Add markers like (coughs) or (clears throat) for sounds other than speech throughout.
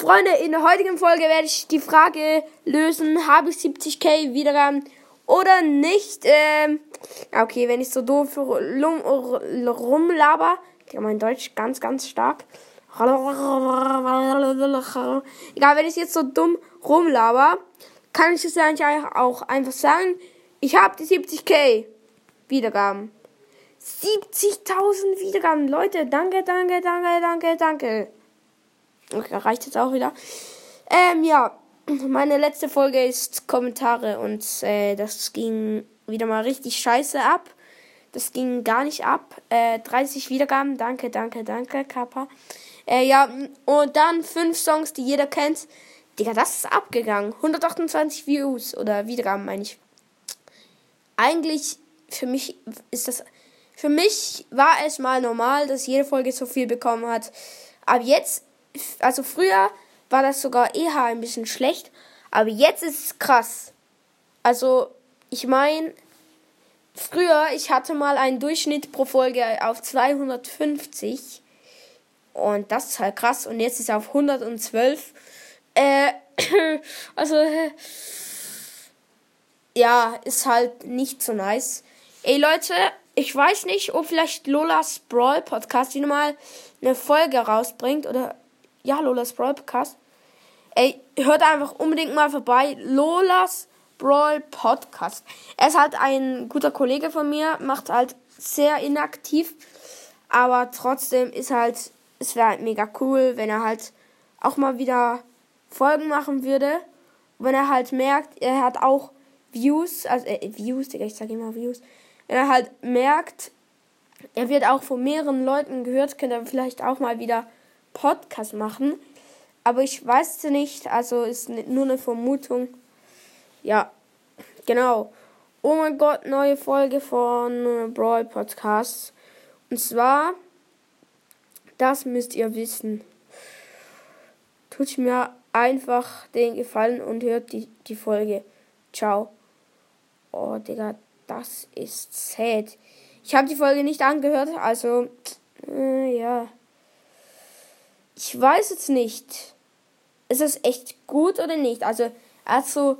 Freunde, in der heutigen Folge werde ich die Frage lösen, habe ich 70k Wiedergaben oder nicht? Ähm, okay, wenn ich so doof rum, rumlaber, ja, mein Deutsch ganz, ganz stark. Egal, wenn ich jetzt so dumm rumlaber, kann ich es eigentlich auch einfach sagen, ich habe die 70k Wiedergaben. 70.000 Wiedergaben, Leute, danke, danke, danke, danke, danke. Okay, reicht jetzt auch wieder. Ähm, ja, meine letzte Folge ist Kommentare und äh, das ging wieder mal richtig scheiße ab. Das ging gar nicht ab. Äh, 30 Wiedergaben, danke, danke, danke, Kappa. Äh, ja, und dann fünf Songs, die jeder kennt. Digga, das ist abgegangen. 128 Views oder Wiedergaben, meine ich. Eigentlich, für mich ist das. Für mich war es mal normal, dass jede Folge so viel bekommen hat. Aber jetzt, also früher war das sogar eher ein bisschen schlecht. Aber jetzt ist es krass. Also, ich meine, früher, ich hatte mal einen Durchschnitt pro Folge auf 250. Und das ist halt krass. Und jetzt ist er auf 112. Äh, (clears throat) also, äh, ja, ist halt nicht so nice. Ey Leute, ich weiß nicht, ob vielleicht Lolas Brawl Podcast die nochmal eine Folge rausbringt. Oder, ja, Lolas Brawl Podcast. Ey, hört einfach unbedingt mal vorbei. Lolas Brawl Podcast. Er ist halt ein guter Kollege von mir, macht halt sehr inaktiv. Aber trotzdem ist halt es wäre halt mega cool, wenn er halt auch mal wieder Folgen machen würde. Wenn er halt merkt, er hat auch Views, also äh, Views, Digga, ich sage immer Views. Wenn er halt merkt, er wird auch von mehreren Leuten gehört, könnte er vielleicht auch mal wieder Podcast machen. Aber ich weiß es nicht, also ist nur eine Vermutung. Ja, genau. Oh mein Gott, neue Folge von Brawl Podcast. Und zwar das müsst ihr wissen. Tut mir einfach den Gefallen und hört die, die Folge. Ciao. Oh, Digga, das ist sad. Ich habe die Folge nicht angehört, also, äh, ja. Ich weiß jetzt nicht. Ist es echt gut oder nicht? Also, er hat so.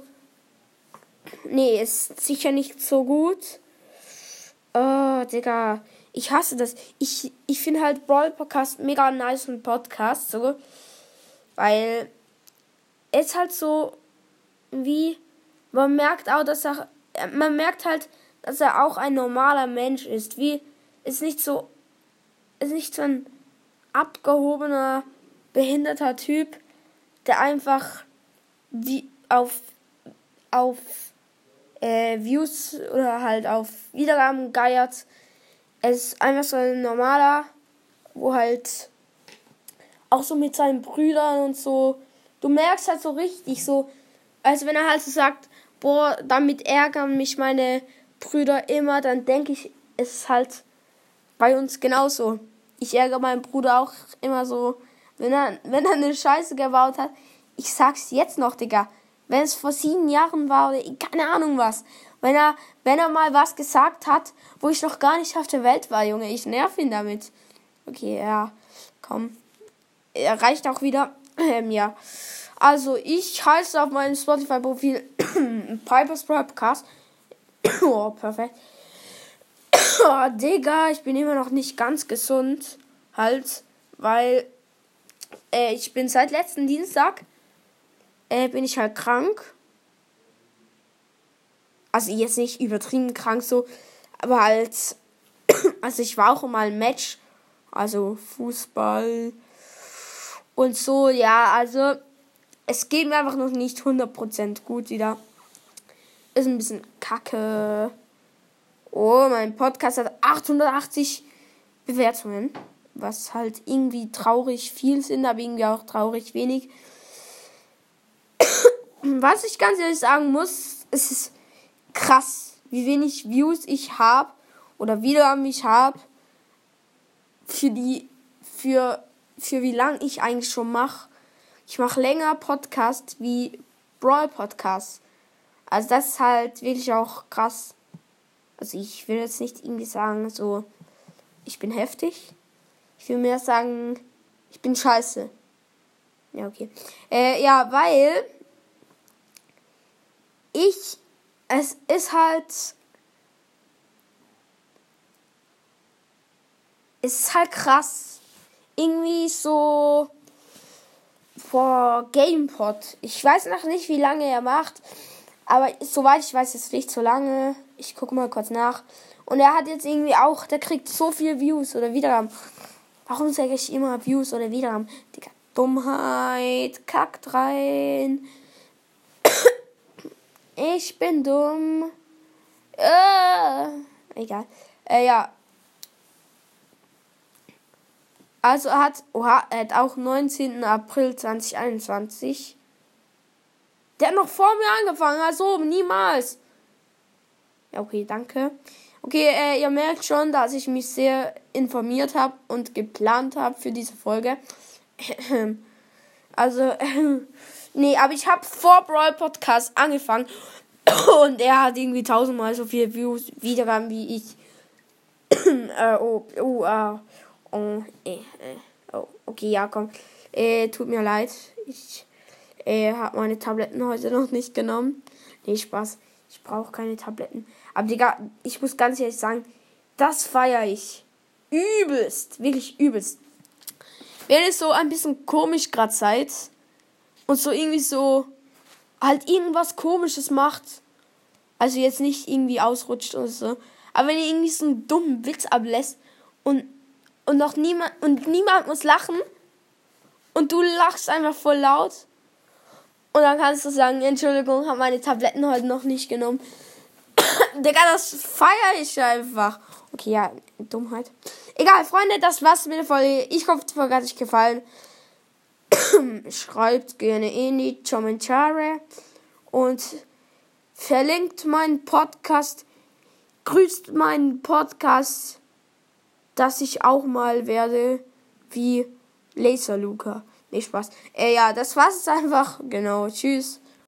Nee, ist sicher nicht so gut. Oh, Digga ich hasse das. Ich, ich finde halt Brawl Podcast mega nice und Podcast, so. Weil es halt so wie, man merkt auch, dass er, man merkt halt, dass er auch ein normaler Mensch ist. Wie, ist nicht so, ist nicht so ein abgehobener, behinderter Typ, der einfach wie auf, auf äh, Views oder halt auf Wiedergaben geiert es ist einfach so ein normaler, wo halt auch so mit seinen Brüdern und so. Du merkst halt so richtig so, als wenn er halt so sagt, boah, damit ärgern mich meine Brüder immer, dann denke ich, es ist halt bei uns genauso. Ich ärgere meinen Bruder auch immer so, wenn er, wenn er eine Scheiße gebaut hat. Ich sag's jetzt noch, Digga. Wenn es vor sieben Jahren war oder keine Ahnung was. Wenn er, wenn er mal was gesagt hat, wo ich noch gar nicht auf der Welt war, Junge, ich nerv ihn damit. Okay, ja, komm. Er reicht auch wieder. (clears throat) Ähm, ja. Also, ich heiße auf meinem Spotify-Profil (clears throat) Piper's Podcast. (clears throat) oh, perfekt. Oh, (laughs) Digga, ich bin immer noch nicht ganz gesund. Halt, weil äh, ich bin seit letzten Dienstag äh, bin ich halt krank also jetzt nicht übertrieben krank so, aber halt, (clears throat) also ich war auch mal im Match, also Fußball und so, ja, also es geht mir einfach noch nicht 100% gut wieder. Ist ein bisschen kacke. Oh, mein Podcast hat 880 Bewertungen, was halt irgendwie traurig viel sind, aber irgendwie auch traurig wenig. (coughs) Was ich ganz ehrlich sagen muss, es ist krass, wie wenig Views ich habe oder Wiedergaben ich habe für die für für wie lang ich eigentlich schon mache. Ich mache länger Podcast wie Brawl Podcast. Also das ist halt wirklich auch krass. Also ich will jetzt nicht irgendwie sagen, so ich bin heftig. Ich will mehr sagen, ich bin scheiße. Ja, okay. Äh, ja, weil ich, es ist halt, es ist halt krass. Irgendwie so vor GamePod. Ich weiß noch nicht, wie lange er macht. Aber soweit ich weiß, ist nicht so lange. Ich gucke mal kurz nach. Und er hat jetzt irgendwie auch, der kriegt so viel Views oder Wiedergaben. Warum sage ich immer Views oder Wiedergaben? Digga, Dummheit, kackt rein. (coughs) Ich bin dumm. Äh, egal. Äh, ja. Also er hat, oha, er hat auch 19. April 2021. Der hat noch vor mir angefangen, also niemals. Ja, okay, danke. Okay, äh, ihr merkt schon, dass ich mich sehr informiert habe und geplant habe für diese Folge. (clears throat) also, äh, (clears throat) nee, aber ich habe vor Brawl Podcast angefangen (clears throat) und er hat irgendwie tausendmal so viele Views Wiedergaben wie ich. äh, oh, oh, uh, oh, äh, äh, oh, okay, ja, komm. Äh, tut mir leid. Ich äh, habe meine Tabletten heute noch nicht genommen. Nee, Spaß. Ich brauche keine Tabletten. Aber Digga, ich muss ganz ehrlich sagen, das feiere ich. Übelst. Wirklich übelst. Wenn ihr so ein bisschen komisch gerade seid und so irgendwie so halt irgendwas komisches macht, also jetzt nicht irgendwie ausrutscht oder so, aber wenn ihr irgendwie so einen dummen Witz ablässt und und noch niemand und niemand muss lachen und du lachst einfach voll laut und dann kannst du sagen, Entschuldigung, habe meine Tabletten heute noch nicht genommen. Digga, das feiere ich einfach. Okay, ja, Dummheit. Egal, Freunde, das war's mit der Folge. Ich hoffe, die Folge hat euch gefallen. (clears throat) Schreibt gerne in die Kommentare und verlinkt meinen Podcast. Grüßt meinen Podcast, dass ich auch mal werde wie Laser Luca. Nee, Spaß. Äh, ja, das war's einfach. Genau. Tschüss.